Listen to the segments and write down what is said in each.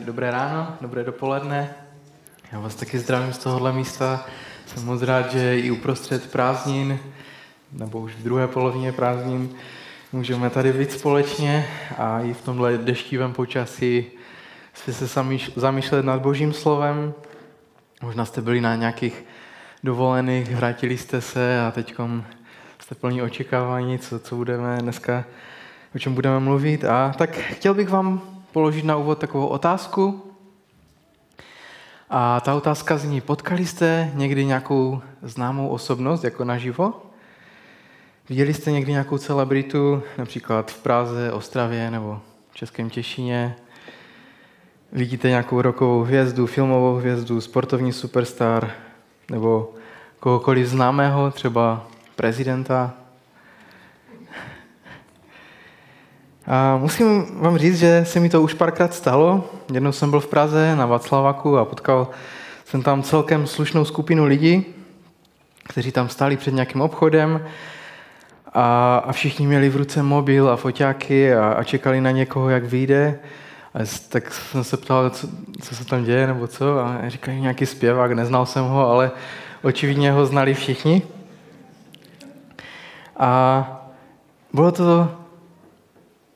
dobré ráno, dobré dopoledne. Já vás taky zdravím z tohohle místa. Jsem moc rád, že i uprostřed prázdnin, nebo už v druhé polovině prázdnin, můžeme tady být společně a i v tomhle deštivém počasí si se zamýšlet nad Božím slovem. Možná jste byli na nějakých dovolených, vrátili jste se a teď jste plní očekávání, co, co budeme dneska, o čem budeme mluvit. A tak chtěl bych vám položit na úvod takovou otázku. A ta otázka zní, potkali jste někdy nějakou známou osobnost jako naživo? Viděli jste někdy nějakou celebritu, například v Praze, Ostravě nebo v Českém Těšině? Vidíte nějakou rokovou hvězdu, filmovou hvězdu, sportovní superstar nebo kohokoliv známého, třeba prezidenta? A musím vám říct, že se mi to už párkrát stalo. Jednou jsem byl v Praze na Václavaku a potkal jsem tam celkem slušnou skupinu lidí, kteří tam stáli před nějakým obchodem a, a všichni měli v ruce mobil a foťáky a, a čekali na někoho, jak vyjde. A tak jsem se ptal, co, co se tam děje nebo co a říkají nějaký zpěvák, neznal jsem ho, ale očividně ho znali všichni. A bylo to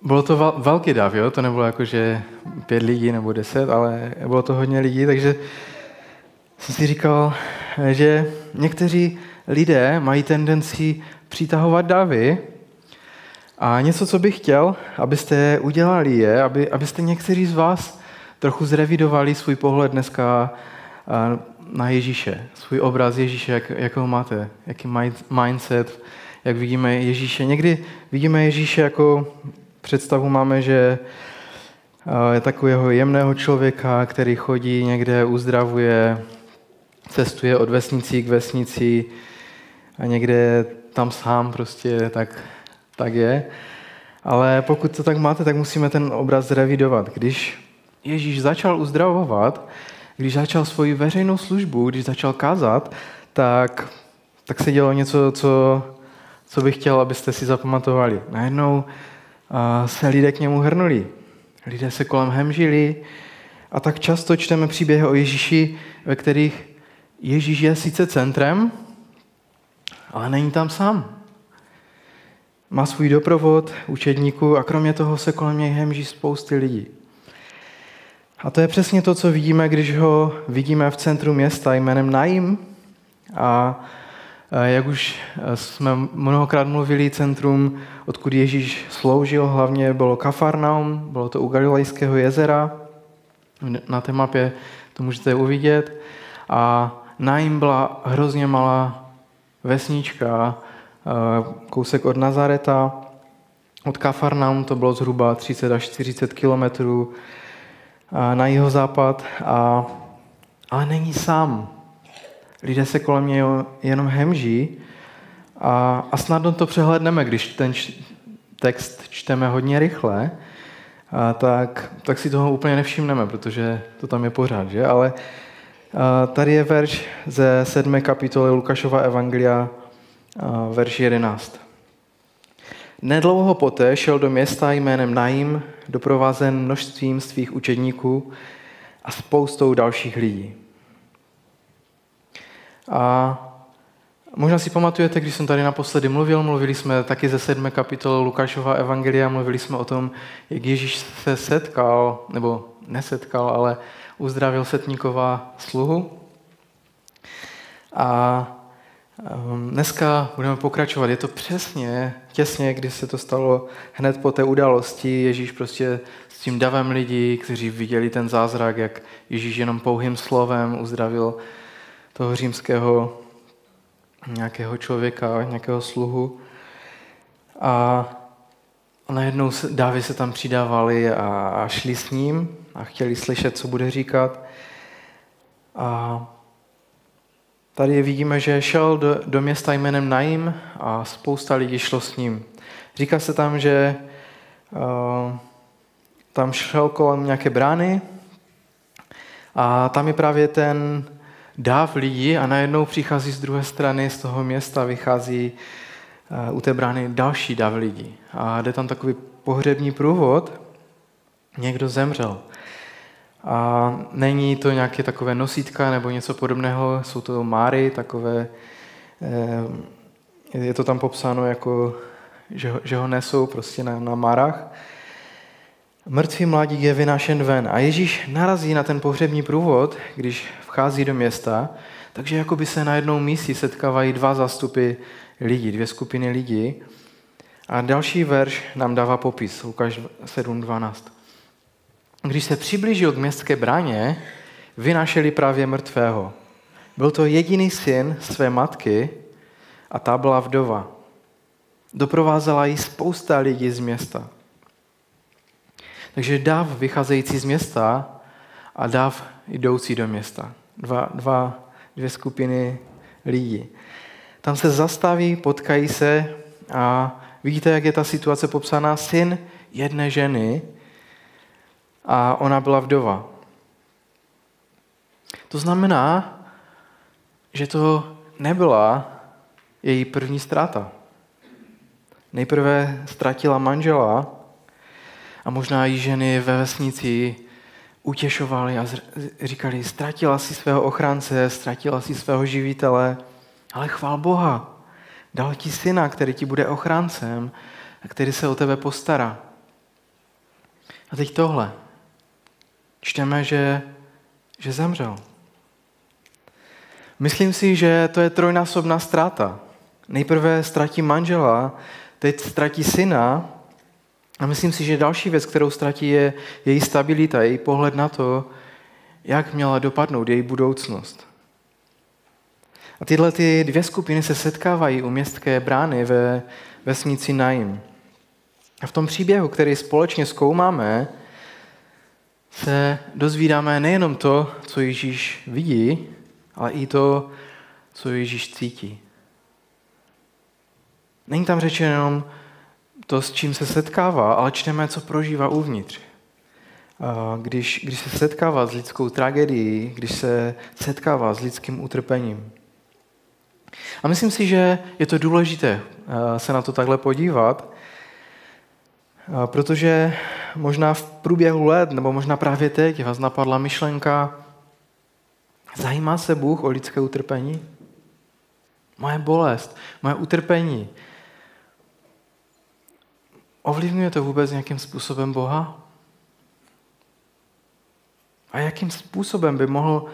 bylo to velký dav, jo? to nebylo jako, že pět lidí nebo deset, ale bylo to hodně lidí, takže jsem si říkal, že někteří lidé mají tendenci přitahovat davy a něco, co bych chtěl, abyste udělali je, aby, abyste někteří z vás trochu zrevidovali svůj pohled dneska na Ježíše, svůj obraz Ježíše, jak, jak ho máte, jaký mindset, jak vidíme Ježíše. Někdy vidíme Ježíše jako představu máme, že je takového jemného člověka, který chodí někde, uzdravuje, cestuje od vesnicí k vesnici a někde tam sám prostě tak, tak je. Ale pokud to tak máte, tak musíme ten obraz zrevidovat. Když Ježíš začal uzdravovat, když začal svoji veřejnou službu, když začal kázat, tak, tak se dělo něco, co, co bych chtěl, abyste si zapamatovali. Najednou se lidé k němu hrnuli. Lidé se kolem hemžili a tak často čteme příběhy o Ježíši, ve kterých Ježíš je sice centrem, ale není tam sám. Má svůj doprovod učedníků a kromě toho se kolem něj hemží spousty lidí. A to je přesně to, co vidíme, když ho vidíme v centru města jménem Naim. A jak už jsme mnohokrát mluvili, centrum, odkud Ježíš sloužil, hlavně bylo Kafarnaum, bylo to u Galilejského jezera. Na té mapě to můžete uvidět. A Naim byla hrozně malá vesnička, kousek od Nazareta. Od Kafarnaum to bylo zhruba 30 až 40 kilometrů na jeho západ. A, ale není sám lidé se kolem něj jenom hemží a, a snadno to přehledneme, když ten text čteme hodně rychle, a tak, tak si toho úplně nevšimneme, protože to tam je pořád, že? Ale a tady je verš ze sedmé kapitoly Lukášova Evangelia, verš 11. Nedlouho poté šel do města jménem Naim, doprovázen množstvím svých učedníků a spoustou dalších lidí. A možná si pamatujete, když jsem tady naposledy mluvil, mluvili jsme taky ze sedmé kapitoly Lukášova Evangelia, mluvili jsme o tom, jak Ježíš se setkal, nebo nesetkal, ale uzdravil setníková sluhu. A um, dneska budeme pokračovat. Je to přesně, těsně, když se to stalo hned po té události. Ježíš prostě s tím davem lidí, kteří viděli ten zázrak, jak Ježíš jenom pouhým slovem uzdravil toho římského nějakého člověka, nějakého sluhu. A najednou dávy se tam přidávali a, šli s ním a chtěli slyšet, co bude říkat. A tady vidíme, že šel do, do města jménem Naim a spousta lidí šlo s ním. Říká se tam, že uh, tam šel kolem nějaké brány a tam je právě ten dáv lidí a najednou přichází z druhé strany z toho města, vychází eh, u té brány další dáv lidí. A jde tam takový pohřební průvod, někdo zemřel. A není to nějaké takové nosítka nebo něco podobného, jsou to máry, takové, eh, je to tam popsáno jako, že ho, že ho nesou prostě na, na marách. Mrtvý mladík je vynášen ven a Ježíš narazí na ten pohřební průvod, když vchází do města, takže jako by se na jednou místě setkávají dva zástupy lidí, dvě skupiny lidí. A další verš nám dává popis, Lukáš 7.12. Když se přiblížil k městské bráně, vynášeli právě mrtvého. Byl to jediný syn své matky a ta byla vdova. Doprovázela ji spousta lidí z města. Takže dáv vycházející z města a dáv jdoucí do města. Dva, dva, dvě skupiny lidí. Tam se zastaví, potkají se a vidíte, jak je ta situace popsaná. Syn jedné ženy a ona byla vdova. To znamená, že to nebyla její první ztráta. Nejprve ztratila manžela a možná i ženy ve vesnici utěšovali a říkali, ztratila si svého ochránce, ztratila si svého živitele, ale chvál Boha, dal ti syna, který ti bude ochráncem a který se o tebe postará. A teď tohle. Čteme, že, že zemřel. Myslím si, že to je trojnásobná ztráta. Nejprve ztratí manžela, teď ztratí syna a myslím si, že další věc, kterou ztratí, je její stabilita, její pohled na to, jak měla dopadnout její budoucnost. A tyhle ty dvě skupiny se setkávají u městské brány ve vesnici Naim. A v tom příběhu, který společně zkoumáme, se dozvídáme nejenom to, co Ježíš vidí, ale i to, co Ježíš cítí. Není tam řečeno jenom to, s čím se setkává, ale čteme, co prožívá uvnitř. Když, když se setkává s lidskou tragédií, když se setkává s lidským utrpením. A myslím si, že je to důležité se na to takhle podívat, protože možná v průběhu let, nebo možná právě teď vás napadla myšlenka, zajímá se Bůh o lidské utrpení? Moje bolest, moje utrpení, Ovlivňuje to vůbec nějakým způsobem Boha? A jakým způsobem by mohl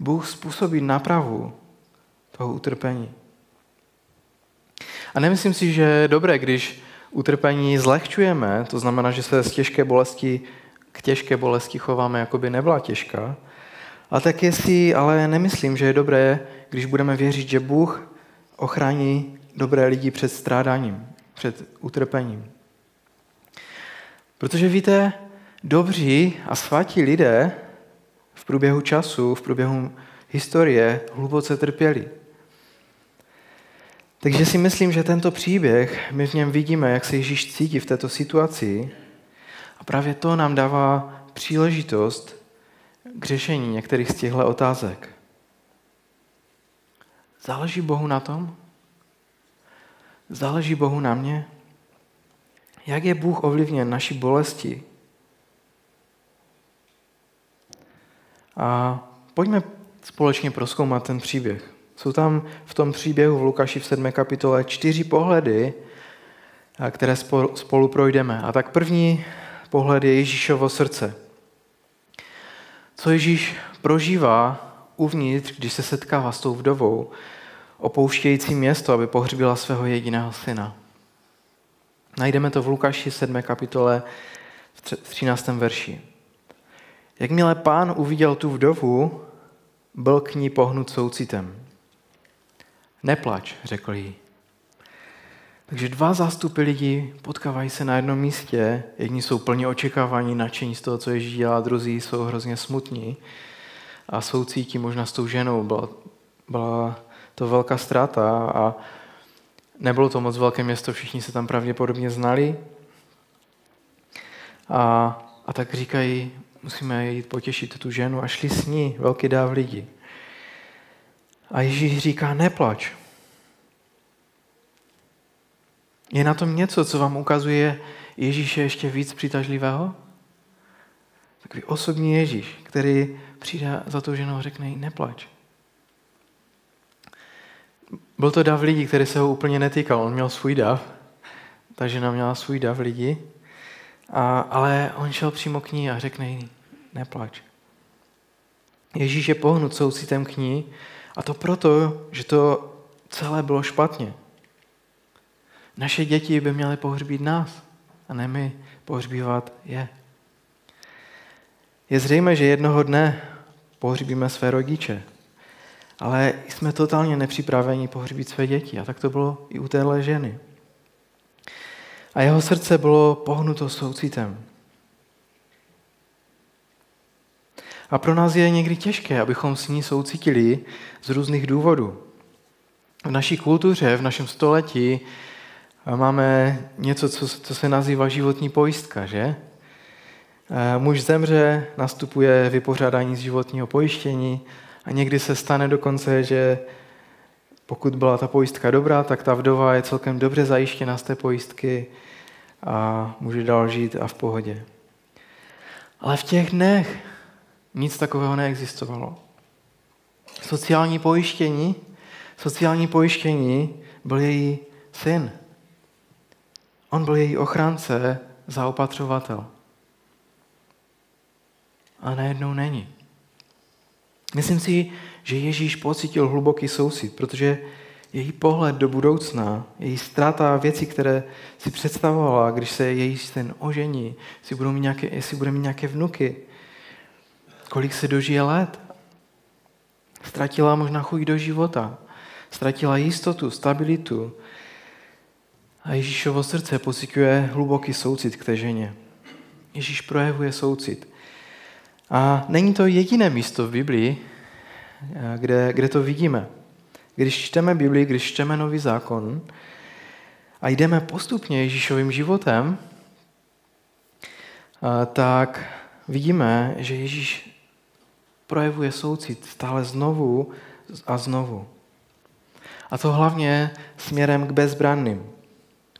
Bůh způsobit nápravu toho utrpení? A nemyslím si, že je dobré, když utrpení zlehčujeme, to znamená, že se z těžké bolesti k těžké bolesti chováme, jako by nebyla těžká. A tak si ale nemyslím, že je dobré, když budeme věřit, že Bůh ochrání dobré lidi před strádáním, před utrpením. Protože víte, dobří a svatí lidé v průběhu času, v průběhu historie hluboce trpěli. Takže si myslím, že tento příběh, my v něm vidíme, jak se Ježíš cítí v této situaci a právě to nám dává příležitost k řešení některých z těchto otázek. Záleží Bohu na tom? Záleží Bohu na mě? Jak je Bůh ovlivněn naší bolesti? A pojďme společně proskoumat ten příběh. Jsou tam v tom příběhu v Lukáši v 7. kapitole čtyři pohledy, které spolu projdeme. A tak první pohled je Ježíšovo srdce. Co Ježíš prožívá uvnitř, když se setkává s tou vdovou, opouštějící město, aby pohřbila svého jediného syna. Najdeme to v Lukáši 7. kapitole v 13. verši. Jakmile pán uviděl tu vdovu, byl k ní pohnut soucitem. Neplač, řekl jí. Takže dva zástupy lidí potkávají se na jednom místě. Jedni jsou plně očekávání, nadšení z toho, co Ježíš dělá, druzí jsou hrozně smutní a soucítí možná s tou ženou. Byla, byla to velká ztráta a Nebylo to moc velké město, všichni se tam pravděpodobně znali. A, a tak říkají, musíme jít potěšit tu ženu a šli s ní velký dáv lidí. A Ježíš říká, neplač. Je na tom něco, co vám ukazuje Ježíše ještě víc přitažlivého? Takový osobní Ježíš, který přijde za tou ženou a řekne jí, neplač. Byl to dav lidí, který se ho úplně netýkal. On měl svůj dav, ta žena měla svůj dav lidí, a, ale on šel přímo k ní a řekne jí, neplač. Ježíš je pohnut soucitem k ní a to proto, že to celé bylo špatně. Naše děti by měly pohřbít nás a ne my pohřbívat je. Je zřejmé, že jednoho dne pohřbíme své rodiče, ale jsme totálně nepřipraveni pohřbít své děti. A tak to bylo i u téhle ženy. A jeho srdce bylo pohnuto soucitem. A pro nás je někdy těžké, abychom s ní soucitili z různých důvodů. V naší kultuře, v našem století máme něco, co, co se nazývá životní pojistka, že? Muž zemře, nastupuje vypořádání z životního pojištění a někdy se stane dokonce, že pokud byla ta pojistka dobrá, tak ta vdova je celkem dobře zajištěna z té pojistky a může dál žít a v pohodě. Ale v těch dnech nic takového neexistovalo. Sociální pojištění, sociální pojištění byl její syn. On byl její ochránce, zaopatřovatel. A najednou není. Myslím si, že Ježíš pocítil hluboký soucit, protože její pohled do budoucna, její ztráta věcí, které si představovala, když se její syn ožení, jestli, budou mít nějaké, jestli bude mít nějaké vnuky, kolik se dožije let. Ztratila možná chuť do života, ztratila jistotu, stabilitu. A Ježíšovo srdce pocituje hluboký soucit k té ženě. Ježíš projevuje soucit. A není to jediné místo v Biblii, kde, kde to vidíme. Když čteme Biblii, když čteme Nový zákon a jdeme postupně Ježíšovým životem, tak vidíme, že Ježíš projevuje soucit stále znovu a znovu. A to hlavně směrem k bezbranným.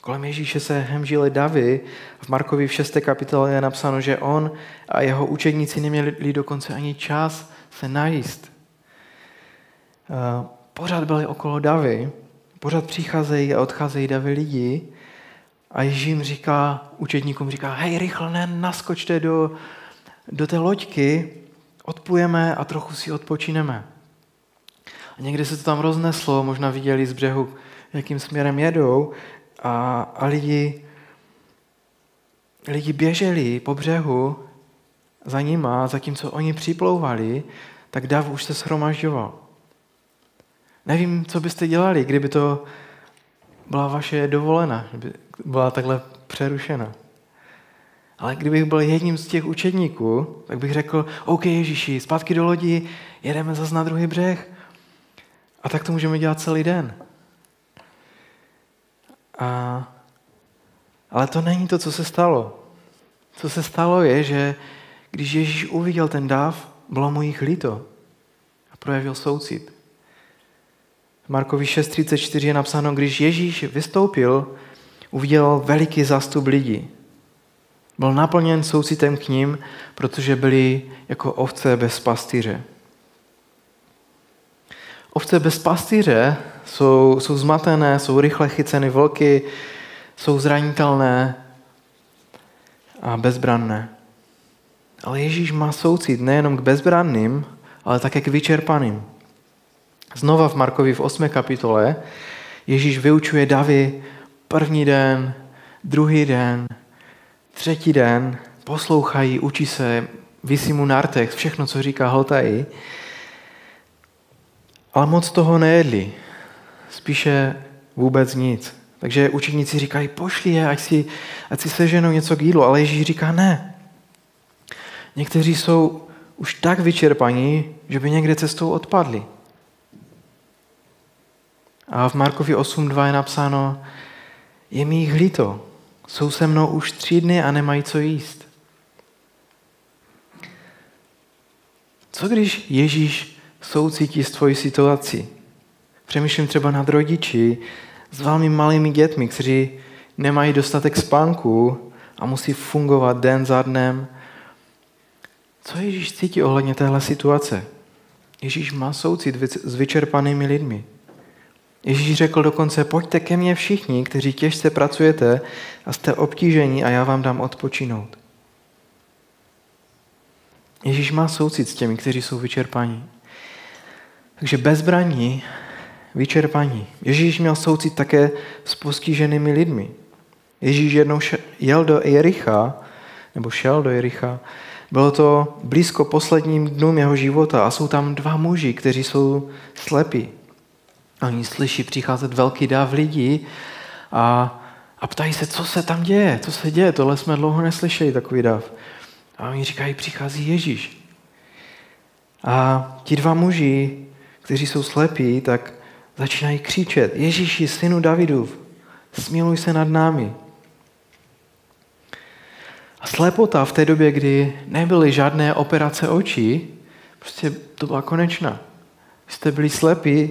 Kolem Ježíše se hemžili davy. V Markovi v 6. kapitole je napsáno, že on a jeho učedníci neměli dokonce ani čas se najíst. Pořád byli okolo davy, pořád přicházejí a odcházejí davy lidi a Ježíš jim říká, učedníkům říká, hej, rychle, ne, naskočte do, do té loďky, odpujeme a trochu si odpočineme. A někdy se to tam rozneslo, možná viděli z břehu, jakým směrem jedou a, a lidi, lidi běželi po břehu za nima, zatímco oni připlouvali, tak dav už se shromažďoval. Nevím, co byste dělali, kdyby to byla vaše dovolena, kdyby byla takhle přerušena. Ale kdybych byl jedním z těch učedníků, tak bych řekl, OK Ježíši, zpátky do lodi, jedeme zase na druhý břeh. A tak to můžeme dělat celý den. A, ale to není to, co se stalo. Co se stalo je, že když Ježíš uviděl ten dáv, bylo mu jich líto a projevil soucit. V Markovi 6.34 je napsáno, když Ježíš vystoupil, uviděl veliký zástup lidí. Byl naplněn soucitem k ním, protože byli jako ovce bez pastýře. Ovce bez pastýře jsou, jsou zmatené, jsou rychle chyceny vlky, jsou zranitelné a bezbranné. Ale Ježíš má soucit nejenom k bezbranným, ale také k vyčerpaným. Znova v Markovi v 8. kapitole Ježíš vyučuje davy první den, druhý den, třetí den, poslouchají, učí se, vysí mu nartex, všechno, co říká, hltají. Ale moc toho nejedli. Spíše vůbec nic. Takže učeníci říkají, pošli je, ať si, ať si seženou něco k jídlu. Ale Ježíš říká, ne. Někteří jsou už tak vyčerpaní, že by někde cestou odpadli. A v Markovi 8.2 je napsáno, je mi jich líto, jsou se mnou už tři dny a nemají co jíst. Co když Ježíš soucítí s tvojí situací? Přemýšlím třeba nad rodiči s velmi malými dětmi, kteří nemají dostatek spánku a musí fungovat den za dnem. Co Ježíš cítí ohledně téhle situace? Ježíš má soucit s vyčerpanými lidmi. Ježíš řekl dokonce, pojďte ke mně všichni, kteří těžce pracujete a jste obtížení a já vám dám odpočinout. Ježíš má soucit s těmi, kteří jsou vyčerpaní. Takže bezbraní, vyčerpaní. Ježíš měl soucit také s postiženými lidmi. Ježíš jednou jel do Jericha, nebo šel do Jericha, bylo to blízko posledním dnům jeho života a jsou tam dva muži, kteří jsou slepí. Oni slyší přicházet velký dáv lidí a, a ptají se, co se tam děje, co se děje, tohle jsme dlouho neslyšeli, takový dáv. A oni říkají, přichází Ježíš. A ti dva muži, kteří jsou slepí, tak začínají křičet, Ježíši, synu Davidův, smiluj se nad námi. A slepota v té době, kdy nebyly žádné operace očí, prostě to byla konečná. Jste byli slepí,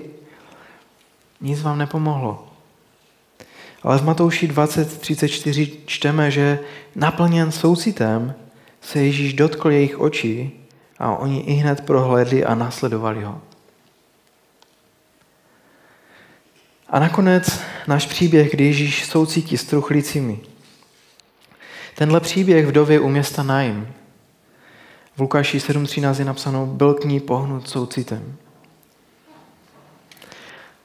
nic vám nepomohlo. Ale v Matouši 20.34 čteme, že naplněn soucitem se Ježíš dotkl jejich očí a oni i hned prohlédli a následovali ho. A nakonec náš příběh, kdy Ježíš soucítí s truchlícími. Tenhle příběh vdovy u města Naim. V Lukáši 7.13 je napsáno, byl k ní pohnut soucitem.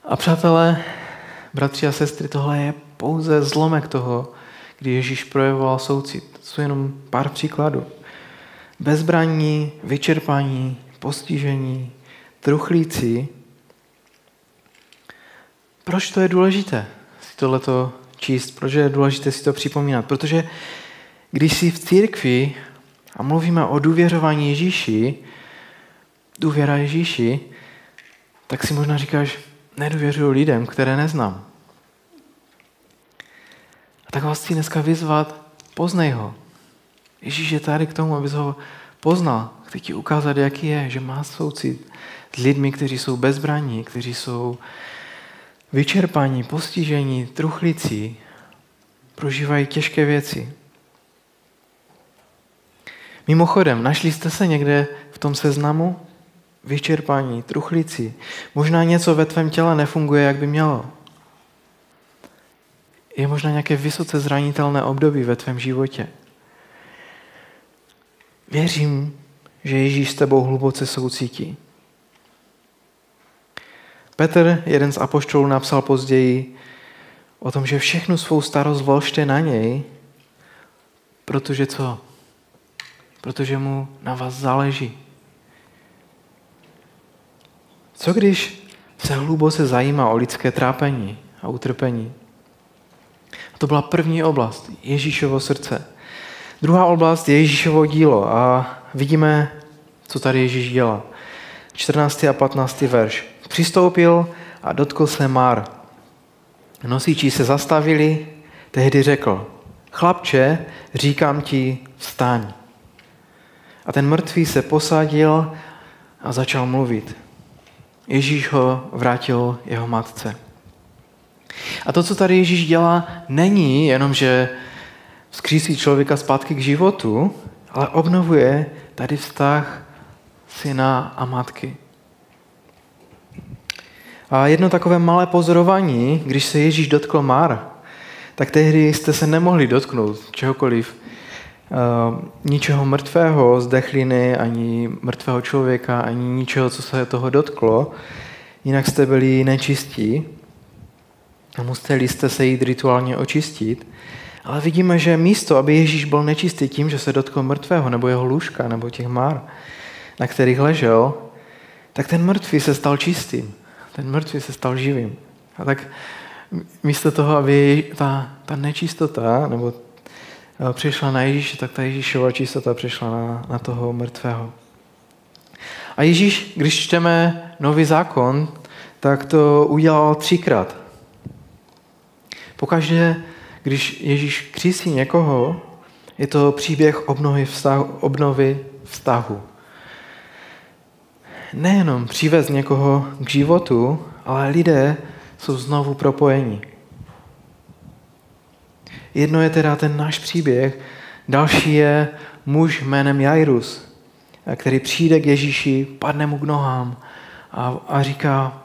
A přátelé, bratři a sestry, tohle je pouze zlomek toho, kdy Ježíš projevoval soucit. To jsou jenom pár příkladů. Bezbraní, vyčerpaní, postižení, truchlíci. Proč to je důležité si tohleto číst? Proč je důležité si to připomínat? Protože když jsi v církvi a mluvíme o důvěřování Ježíši, důvěra Ježíši, tak si možná říkáš, nedůvěřuji lidem, které neznám. A tak vás chci dneska vyzvat, poznej ho. Ježíš je tady k tomu, abys ho poznal. Chci ti ukázat, jaký je, že má soucit s lidmi, kteří jsou bezbraní, kteří jsou vyčerpaní, postižení, truchlicí, prožívají těžké věci. Mimochodem, našli jste se někde v tom seznamu? Vyčerpání, truchlicí. Možná něco ve tvém těle nefunguje, jak by mělo. Je možná nějaké vysoce zranitelné období ve tvém životě. Věřím, že Ježíš s tebou hluboce soucítí. Petr, jeden z apoštolů, napsal později o tom, že všechnu svou starost vložte na něj, protože co? Protože mu na vás záleží. Co když se hluboce zajímá o lidské trápení a utrpení? A to byla první oblast, Ježíšovo srdce. Druhá oblast je Ježíšovo dílo a vidíme, co tady Ježíš dělá. 14. a 15. verš. Přistoupil a dotkl se Mar. Nosiči se zastavili, tehdy řekl, chlapče, říkám ti, vstaň. A ten mrtvý se posadil a začal mluvit. Ježíš ho vrátil jeho matce. A to, co tady Ježíš dělá, není jenom, že vzkřísí člověka zpátky k životu, ale obnovuje tady vztah syna a matky. A jedno takové malé pozorování, když se Ježíš dotkl Mar, tak tehdy jste se nemohli dotknout čehokoliv, uh, ničeho mrtvého z dechliny, ani mrtvého člověka, ani ničeho, co se toho dotklo, jinak jste byli nečistí a museli jste se jít rituálně očistit. Ale vidíme, že místo, aby Ježíš byl nečistý tím, že se dotkl mrtvého, nebo jeho lůžka, nebo těch mar, na kterých ležel, tak ten mrtvý se stal čistým. Ten mrtvý se stal živým. A tak místo toho, aby ta, ta nečistota nebo eh, přišla na Ježíše, tak ta Ježíšova čistota přišla na, na toho mrtvého. A Ježíš, když čteme nový zákon, tak to udělal třikrát. Pokaždé když Ježíš křísí někoho, je to příběh obnovy vztahu. Obnovy vztahu. Nejenom přivez někoho k životu, ale lidé jsou znovu propojeni. Jedno je teda ten náš příběh, další je muž jménem Jairus. který přijde k Ježíši, padne mu k nohám a, a říká,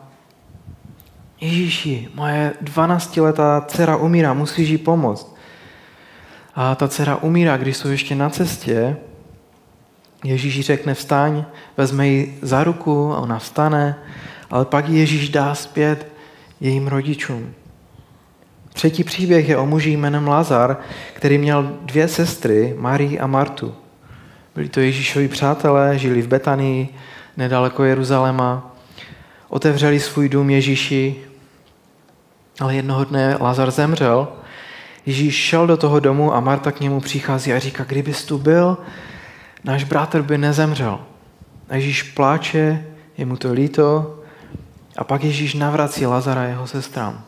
Ježíši, moje 12-letá dcera umírá, musíš jí pomoct. A ta dcera umírá, když jsou ještě na cestě. Ježíš řekne vstaň, vezme ji za ruku a ona vstane, ale pak Ježíš dá zpět jejím rodičům. Třetí příběh je o muži jménem Lazar, který měl dvě sestry, Marii a Martu. Byli to Ježíšovi přátelé, žili v Betanii, nedaleko Jeruzaléma. Otevřeli svůj dům Ježíši, ale jednoho dne Lazar zemřel. Ježíš šel do toho domu a Marta k němu přichází a říká, kdybys tu byl, náš bratr by nezemřel. A Ježíš pláče, je mu to líto a pak Ježíš navrací Lazara jeho sestrám.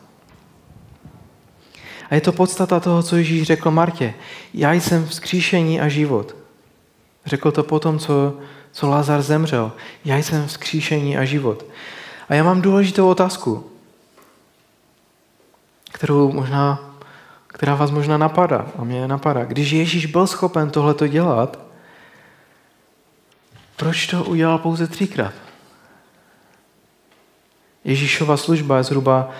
A je to podstata toho, co Ježíš řekl Martě. Já jsem vzkříšení a život. Řekl to potom, co, co Lazar zemřel. Já jsem vzkříšení a život. A já mám důležitou otázku, kterou možná, která vás možná napadá a mě napadá. Když Ježíš byl schopen tohleto dělat, proč to udělal pouze třikrát? Ježíšova služba je zhruba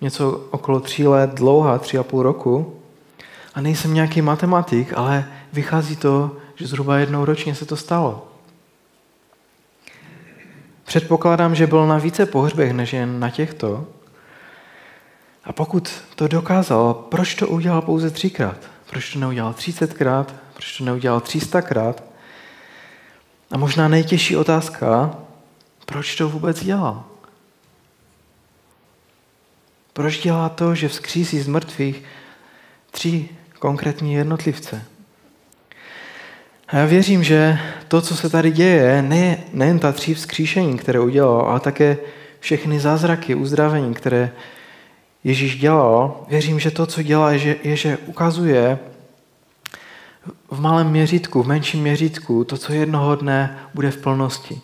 něco okolo tří let dlouhá, tři a půl roku. A nejsem nějaký matematik, ale vychází to, že zhruba jednou ročně se to stalo. Předpokládám, že byl na více pohřbech než jen na těchto. A pokud to dokázal, proč to udělal pouze třikrát? Proč to neudělal třicetkrát? Proč to neudělal třistakrát? A možná nejtěžší otázka, proč to vůbec dělal? Proč dělá to, že vzkřísí z mrtvých tři konkrétní jednotlivce? A já věřím, že to, co se tady děje, ne, nejen ta tři vzkříšení, které udělal, ale také všechny zázraky, uzdravení, které Ježíš dělal, věřím, že to, co dělá, je, že, je, že ukazuje v malém měřítku, v menším měřítku, to, co jednoho dne bude v plnosti.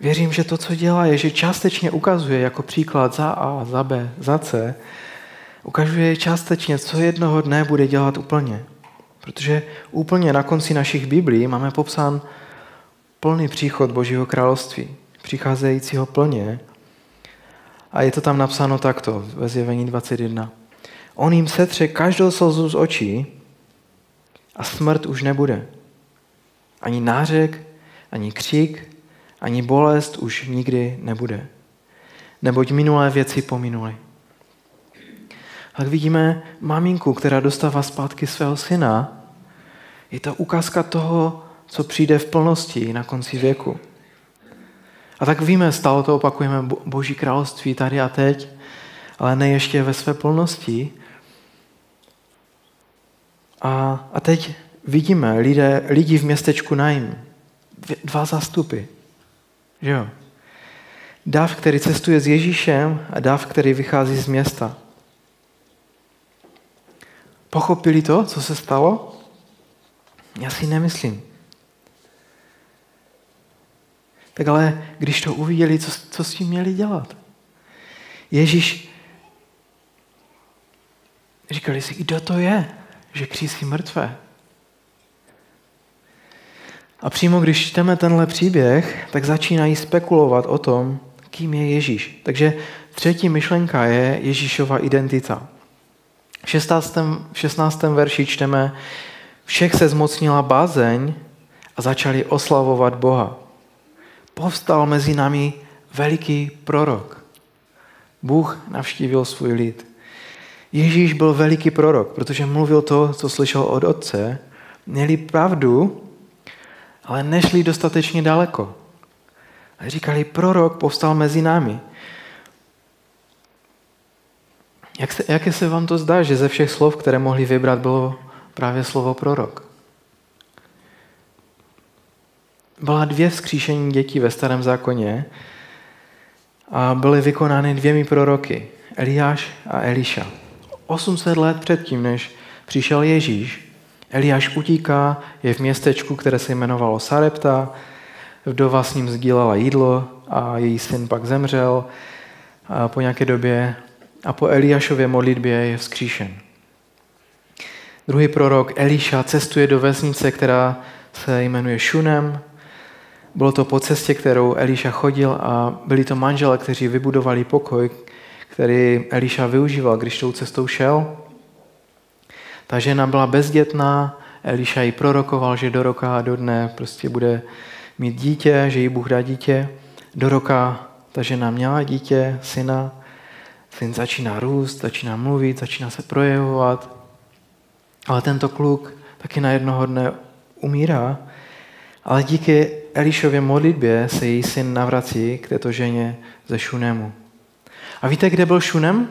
Věřím, že to, co dělá, je, že částečně ukazuje jako příklad za A, za B, za C, ukazuje částečně, co jednoho dne bude dělat úplně. Protože úplně na konci našich Biblí máme popsán plný příchod Božího království, přicházejícího plně. A je to tam napsáno takto ve zjevení 21. On jim setře každou slzu z očí a smrt už nebude. Ani nářek, ani křik, ani bolest už nikdy nebude. Neboť minulé věci pominuly. Tak vidíme maminku, která dostává zpátky svého syna. Je to ukázka toho, co přijde v plnosti na konci věku. A tak víme, stále to opakujeme, Boží království tady a teď, ale ne ještě ve své plnosti. A, a teď vidíme lidé, lidi v městečku Najm, dva zástupy. Že jo? Dav, který cestuje s Ježíšem a dav, který vychází z města. Pochopili to, co se stalo? Já si nemyslím. Tak ale když to uviděli, co, co s tím měli dělat? Ježíš říkali si, kdo to je, že křísí mrtvé? A přímo když čteme tenhle příběh, tak začínají spekulovat o tom, kým je Ježíš. Takže třetí myšlenka je Ježíšova identita. V 16. V 16. verši čteme, všech se zmocnila bázeň a začali oslavovat Boha. Povstal mezi námi veliký prorok. Bůh navštívil svůj lid. Ježíš byl veliký prorok, protože mluvil to, co slyšel od otce. Měli pravdu, ale nešli dostatečně daleko. A říkali, prorok povstal mezi námi. Jak se, jaké se vám to zdá, že ze všech slov, které mohli vybrat, bylo právě slovo prorok? Byla dvě vzkříšení dětí ve starém zákoně a byly vykonány dvěmi proroky, Eliáš a Eliša. 800 let předtím, než přišel Ježíš, Eliáš utíká, je v městečku, které se jmenovalo Sarepta, vdova s ním sdílela jídlo a její syn pak zemřel a po nějaké době a po Eliášově modlitbě je vzkříšen. Druhý prorok Eliša cestuje do vesnice, která se jmenuje Šunem. Bylo to po cestě, kterou Eliša chodil a byli to manžele, kteří vybudovali pokoj, který Eliša využíval, když tou cestou šel. Ta žena byla bezdětná, Eliša ji prorokoval, že do roka a do dne prostě bude mít dítě, že jí Bůh dá dítě. Do roka ta žena měla dítě, syna, syn začíná růst, začíná mluvit, začíná se projevovat, ale tento kluk taky na jednoho dne umírá, ale díky Elišově modlitbě se její syn navrací k této ženě ze Šunemu. A víte, kde byl Šunem?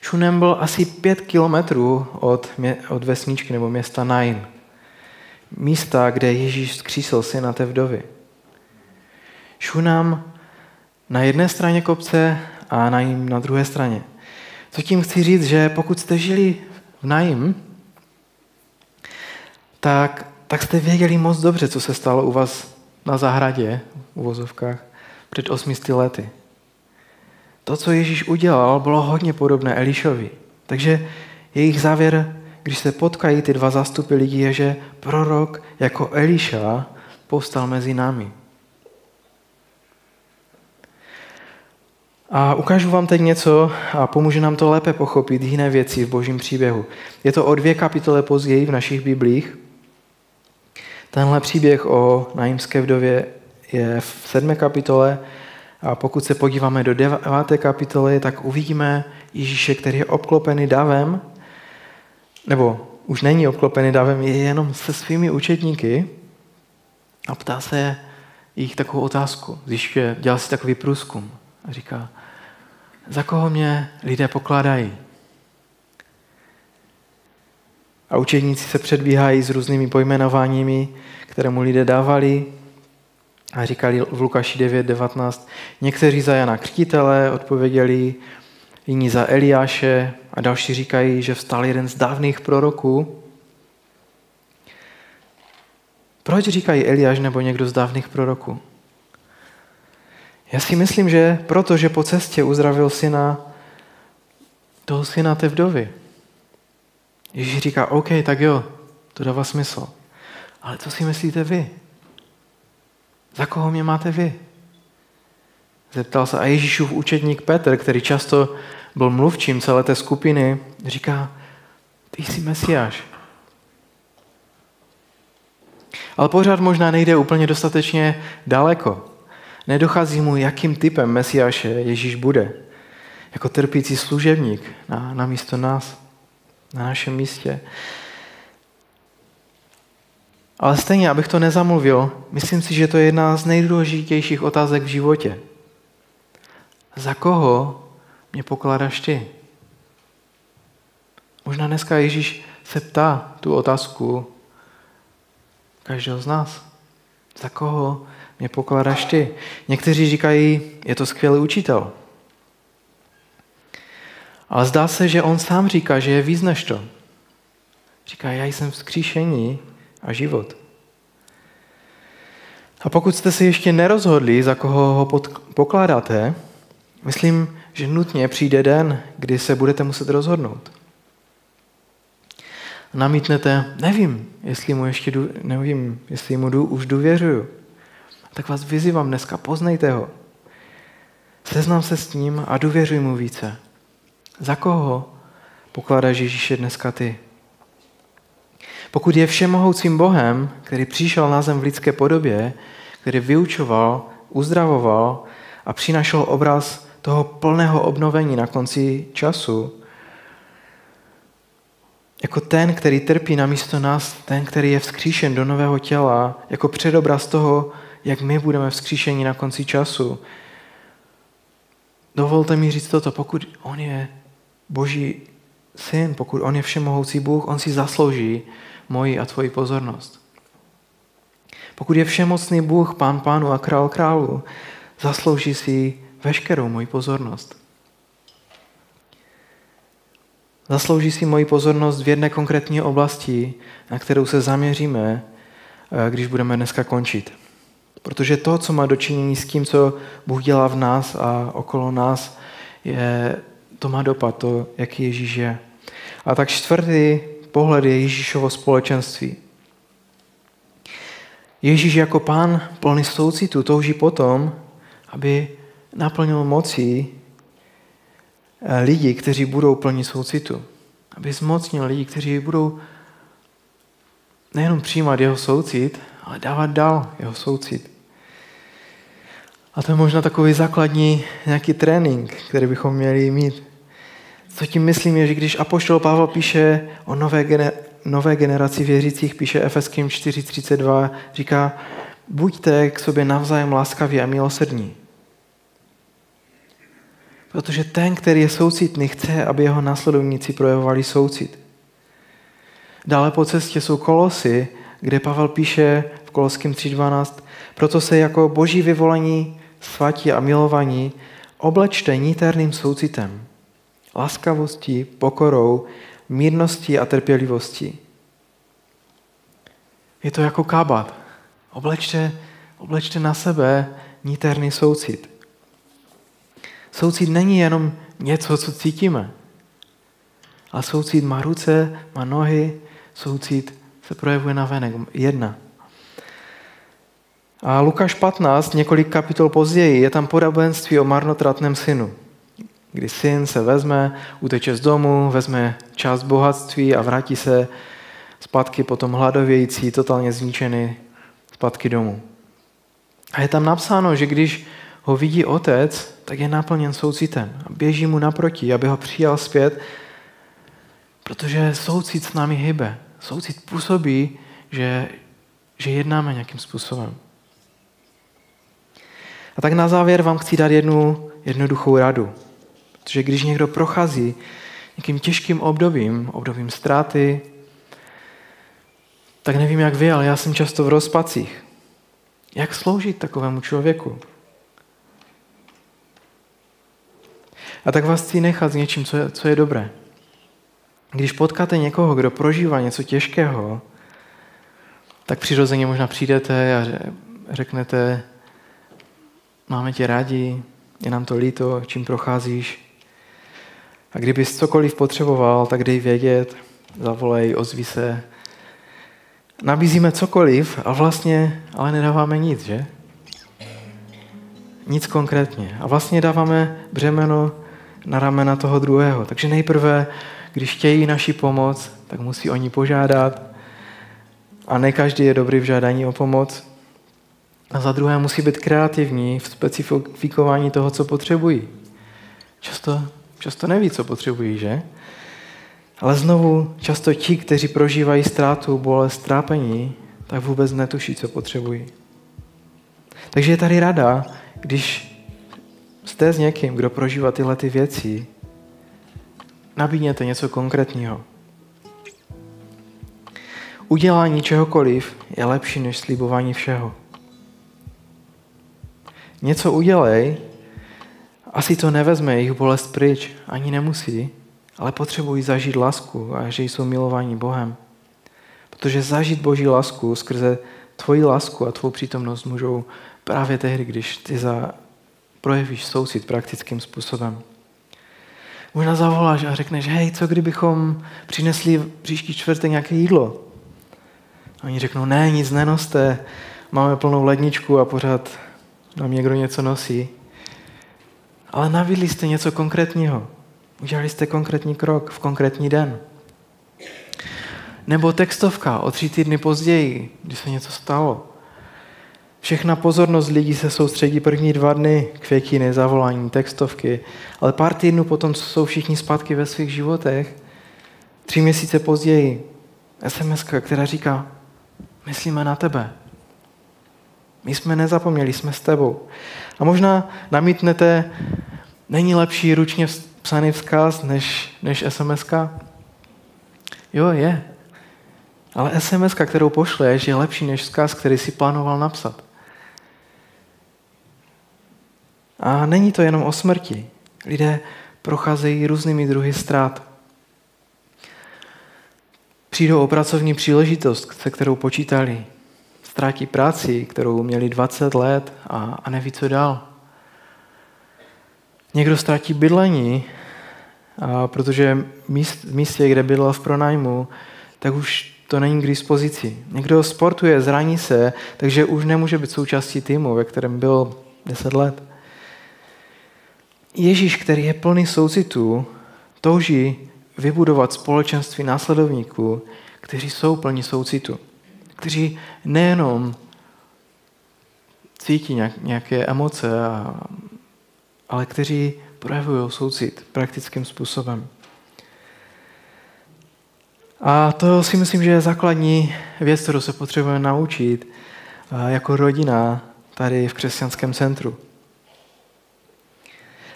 Šunem byl asi pět kilometrů od, od vesničky nebo města Nain. Místa, kde Ježíš skřísil syna té vdovy. Šunam na jedné straně kopce a Naim na druhé straně. Co tím chci říct, že pokud jste žili v Naim, tak, tak jste věděli moc dobře, co se stalo u vás na zahradě, v vozovkách, před 800 lety. To, co Ježíš udělal, bylo hodně podobné Elišovi. Takže jejich závěr, když se potkají ty dva zástupy lidí, je, že prorok jako Eliša povstal mezi námi. A ukážu vám teď něco a pomůže nám to lépe pochopit jiné věci v božím příběhu. Je to o dvě kapitole později v našich biblích. Tenhle příběh o najímské vdově je v sedmé kapitole a pokud se podíváme do deváté kapitoly, tak uvidíme Ježíše, který je obklopený davem, nebo už není obklopený davem, je jenom se svými učetníky a ptá se jich takovou otázku. Zjišťuje, dělá si takový průzkum a říká, za koho mě lidé pokládají? A učedníci se předbíhají s různými pojmenováními, které mu lidé dávali a říkali v Lukáši 9.19, někteří za Jana Křtitele odpověděli, jiní za Eliáše a další říkají, že vstal jeden z dávných proroků. Proč říkají Eliáš nebo někdo z dávných proroků? Já si myslím, že protože po cestě uzdravil syna, toho syna té vdovy. Ježíš říká, OK, tak jo, to dává smysl. Ale co si myslíte vy? Za koho mě máte vy? Zeptal se a Ježíšův učedník Petr, který často byl mluvčím celé té skupiny, říká, ty jsi Mesiáš. Ale pořád možná nejde úplně dostatečně daleko. Nedochází mu, jakým typem Mesiáše Ježíš bude. Jako trpící služebník na, na místo nás, na našem místě. Ale stejně, abych to nezamluvil, myslím si, že to je jedna z nejdůležitějších otázek v životě. Za koho mě pokládáš ty? Možná dneska Ježíš se ptá tu otázku každého z nás. Za koho mě pokládáš ty? Někteří říkají, je to skvělý učitel. Ale zdá se, že on sám říká, že je víc než to. Říká, já jsem vzkříšení a život. A pokud jste se ještě nerozhodli, za koho ho pokládáte, myslím, že nutně přijde den, kdy se budete muset rozhodnout. Namítnete, nevím, jestli mu ještě nevím, jestli mu už důvěřuju. Tak vás vyzývám dneska, poznejte ho. Seznam se s ním a důvěřuj mu více. Za koho pokládáš Ježíše dneska ty? Pokud je všemohoucím Bohem, který přišel na zem v lidské podobě, který vyučoval, uzdravoval a přinašel obraz toho plného obnovení na konci času, jako ten, který trpí na místo nás, ten, který je vzkříšen do nového těla, jako předobraz toho, jak my budeme vzkříšeni na konci času. Dovolte mi říct toto, pokud on je Boží syn, pokud on je všemohoucí Bůh, on si zaslouží moji a tvoji pozornost. Pokud je všemocný Bůh, pán pánu a král králu, zaslouží si veškerou moji pozornost. Zaslouží si moji pozornost v jedné konkrétní oblasti, na kterou se zaměříme, eh, když budeme dneska končit. Protože to, co má dočinění s tím, co Bůh dělá v nás a okolo nás, je, to má dopad, to, jaký Ježíš je. A tak čtvrtý pohled je Ježíšovo společenství. Ježíš jako pán plný soucitu touží potom, aby naplnil mocí eh, lidi, kteří budou plní soucitu. Aby zmocnil lidi, kteří budou nejenom přijímat jeho soucit, ale dávat dál jeho soucit. A to je možná takový základní nějaký trénink, který bychom měli mít. Co tím myslím je, že když Apoštol Pavel píše o nové, gener- nové generaci věřících, píše Efeským 4.32, říká, buďte k sobě navzájem láskaví a milosrdní. Protože ten, který je soucitný, chce, aby jeho následovníci projevovali soucit. Dále po cestě jsou kolosy, kde Pavel píše v Koloským 3.12, proto se jako boží vyvolení, svatí a milovaní oblečte niterným soucitem, laskavostí, pokorou, mírností a trpělivostí. Je to jako kabat. Oblečte, oblečte na sebe niterný soucit. Soucit není jenom něco, co cítíme. A soucit má ruce, má nohy, soucit se projevuje na venek. Jedna. A Lukáš 15, několik kapitol později, je tam podobenství o marnotratném synu, kdy syn se vezme, uteče z domu, vezme část bohatství a vrátí se zpátky potom hladovějící, totálně zničený, zpátky domů. A je tam napsáno, že když ho vidí otec, tak je naplněn soucitem a běží mu naproti, aby ho přijal zpět, protože soucit s námi hybe. Soucit působí, že, že jednáme nějakým způsobem. A tak na závěr vám chci dát jednu jednoduchou radu. Protože když někdo prochází nějakým těžkým obdobím, obdobím ztráty, tak nevím jak vy, ale já jsem často v rozpacích. Jak sloužit takovému člověku? A tak vás chci nechat s něčím, co je, co je dobré. Když potkáte někoho, kdo prožívá něco těžkého, tak přirozeně možná přijdete a řeknete, máme tě rádi, je nám to líto, čím procházíš. A kdybys cokoliv potřeboval, tak dej vědět, zavolej, ozví se. Nabízíme cokoliv a vlastně ale nedáváme nic, že? Nic konkrétně. A vlastně dáváme břemeno na ramena toho druhého. Takže nejprve, když chtějí naši pomoc, tak musí oni požádat. A ne každý je dobrý v žádání o pomoc. A za druhé musí být kreativní v specifikování toho, co potřebují. Často, často neví, co potřebují, že? Ale znovu, často ti, kteří prožívají ztrátu, bolest, trápení, tak vůbec netuší, co potřebují. Takže je tady rada, když jste s někým, kdo prožívá tyhle ty věci, nabídněte něco konkrétního. Udělání čehokoliv je lepší než slibování všeho. Něco udělej, asi to nevezme jejich bolest pryč, ani nemusí, ale potřebují zažít lásku a že jsou milováni Bohem. Protože zažít Boží lásku skrze tvoji lásku a tvou přítomnost můžou právě tehdy, když ty za, projevíš soucit praktickým způsobem. Možná zavoláš a řekneš, hej, co kdybychom přinesli příští čtvrtek nějaké jídlo? A oni řeknou, ne, nic nenoste, máme plnou ledničku a pořád nám někdo něco nosí. Ale navidli jste něco konkrétního. Udělali jste konkrétní krok v konkrétní den. Nebo textovka o tři týdny později, kdy se něco stalo. Všechna pozornost lidí se soustředí první dva dny, květiny, zavolání, textovky, ale pár týdnů potom, jsou všichni zpátky ve svých životech, tři měsíce později, SMS, která říká, myslíme na tebe. My jsme nezapomněli, jsme s tebou. A možná namítnete, není lepší ručně psaný vzkaz než, než SMS? -ka? Jo, je. Ale SMS, kterou pošleš, je lepší než vzkaz, který si plánoval napsat. A není to jenom o smrti. Lidé procházejí různými druhy ztrát. Přijdou o pracovní příležitost, se kterou počítali. Ztrátí práci, kterou měli 20 let a, a neví, co dál. Někdo ztratí bydlení, a protože v místě, kde bydlel v pronájmu, tak už to není k dispozici. Někdo sportuje, zraní se, takže už nemůže být součástí týmu, ve kterém byl 10 let. Ježíš, který je plný soucitu, touží vybudovat společenství následovníků, kteří jsou plní soucitu. Kteří nejenom cítí nějaké emoce, ale kteří projevují soucit praktickým způsobem. A to si myslím, že je základní věc, kterou se potřebujeme naučit jako rodina tady v křesťanském centru.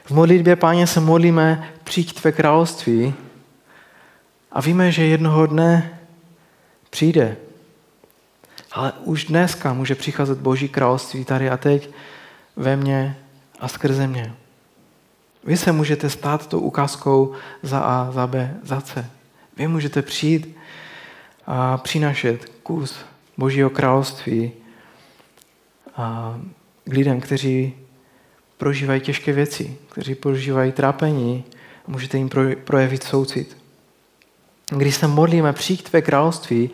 V modlitbě, páně, se modlíme, přijď tvé království a víme, že jednoho dne přijde. Ale už dneska může přicházet Boží království tady a teď ve mně a skrze mě. Vy se můžete stát tou ukázkou za A, za B, za C. Vy můžete přijít a přinašet kus Božího království a k lidem, kteří prožívají těžké věci, kteří prožívají trápení, můžete jim projevit soucit. Když se modlíme přijít tvé království,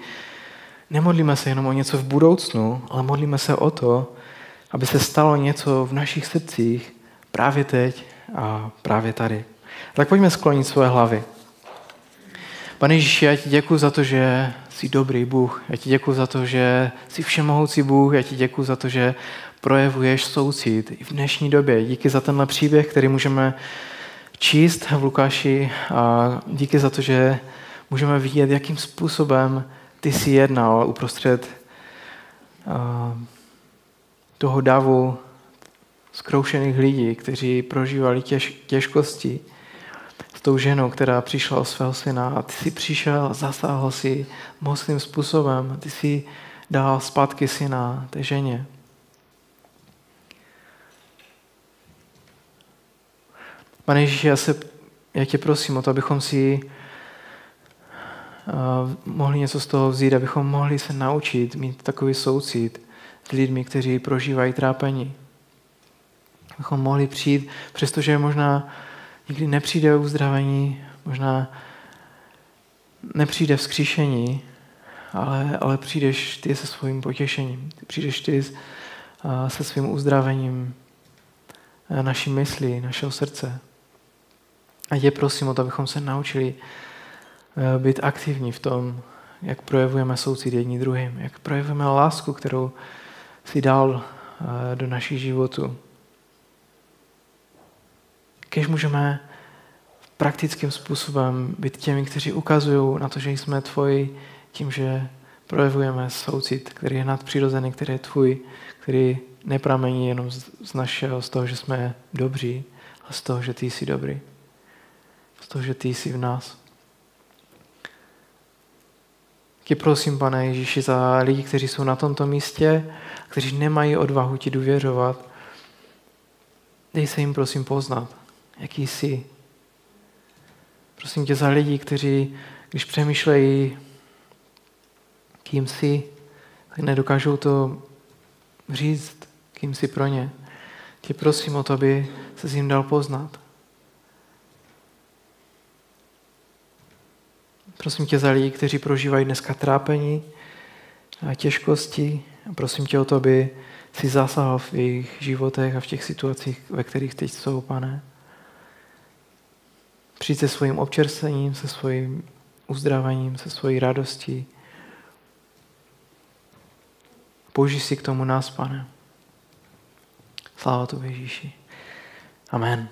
nemodlíme se jenom o něco v budoucnu, ale modlíme se o to, aby se stalo něco v našich srdcích právě teď a právě tady. Tak pojďme sklonit svoje hlavy. Pane Ježíši, já ti děkuji za to, že jsi dobrý Bůh. Já ti děkuji za to, že jsi všemohoucí Bůh. Já ti děkuji za to, že projevuješ soucit i v dnešní době. Díky za tenhle příběh, který můžeme číst v Lukáši a díky za to, že můžeme vidět, jakým způsobem ty jsi jednal uprostřed toho davu zkroušených lidí, kteří prožívali těž, těžkosti s tou ženou, která přišla o svého syna a ty jsi přišel, zasáhl si mocným způsobem, ty jsi dal zpátky syna té ženě. Pane Ježíši, já, se, já tě prosím o to, abychom si uh, mohli něco z toho vzít, abychom mohli se naučit mít takový soucit s lidmi, kteří prožívají trápení. Abychom mohli přijít, přestože možná nikdy nepřijde uzdravení, možná nepřijde vzkříšení, ale, ale přijdeš ty se svým potěšením. Přijdeš ty uh, se svým uzdravením naší mysli, našeho srdce. A tě prosím o to, abychom se naučili eh, být aktivní v tom, jak projevujeme soucit jedni druhým, jak projevujeme lásku, kterou si dal eh, do našich životů. Kež můžeme praktickým způsobem být těmi, kteří ukazují na to, že jsme tvoji tím, že projevujeme soucit, který je nadpřirozený, který je tvůj, který nepramení jenom z našeho, z toho, že jsme dobří, ale z toho, že ty jsi dobrý z toho, že ty jsi v nás. Tě prosím, pane Ježíši, za lidi, kteří jsou na tomto místě, kteří nemají odvahu ti důvěřovat. Dej se jim, prosím, poznat, jaký jsi. Prosím tě za lidi, kteří, když přemýšlejí, kým jsi, tak nedokážou to říct, kým jsi pro ně. Tě prosím o to, aby se jim dal poznat. Prosím tě za lidi, kteří prožívají dneska trápení a těžkosti. A prosím tě o to, aby si zasahoval v jejich životech a v těch situacích, ve kterých teď jsou, pane. Přijď se svým občerstvením, se svým uzdravením, se svojí radostí. Použij si k tomu nás, pane. Sláva tu Ježíši. Amen.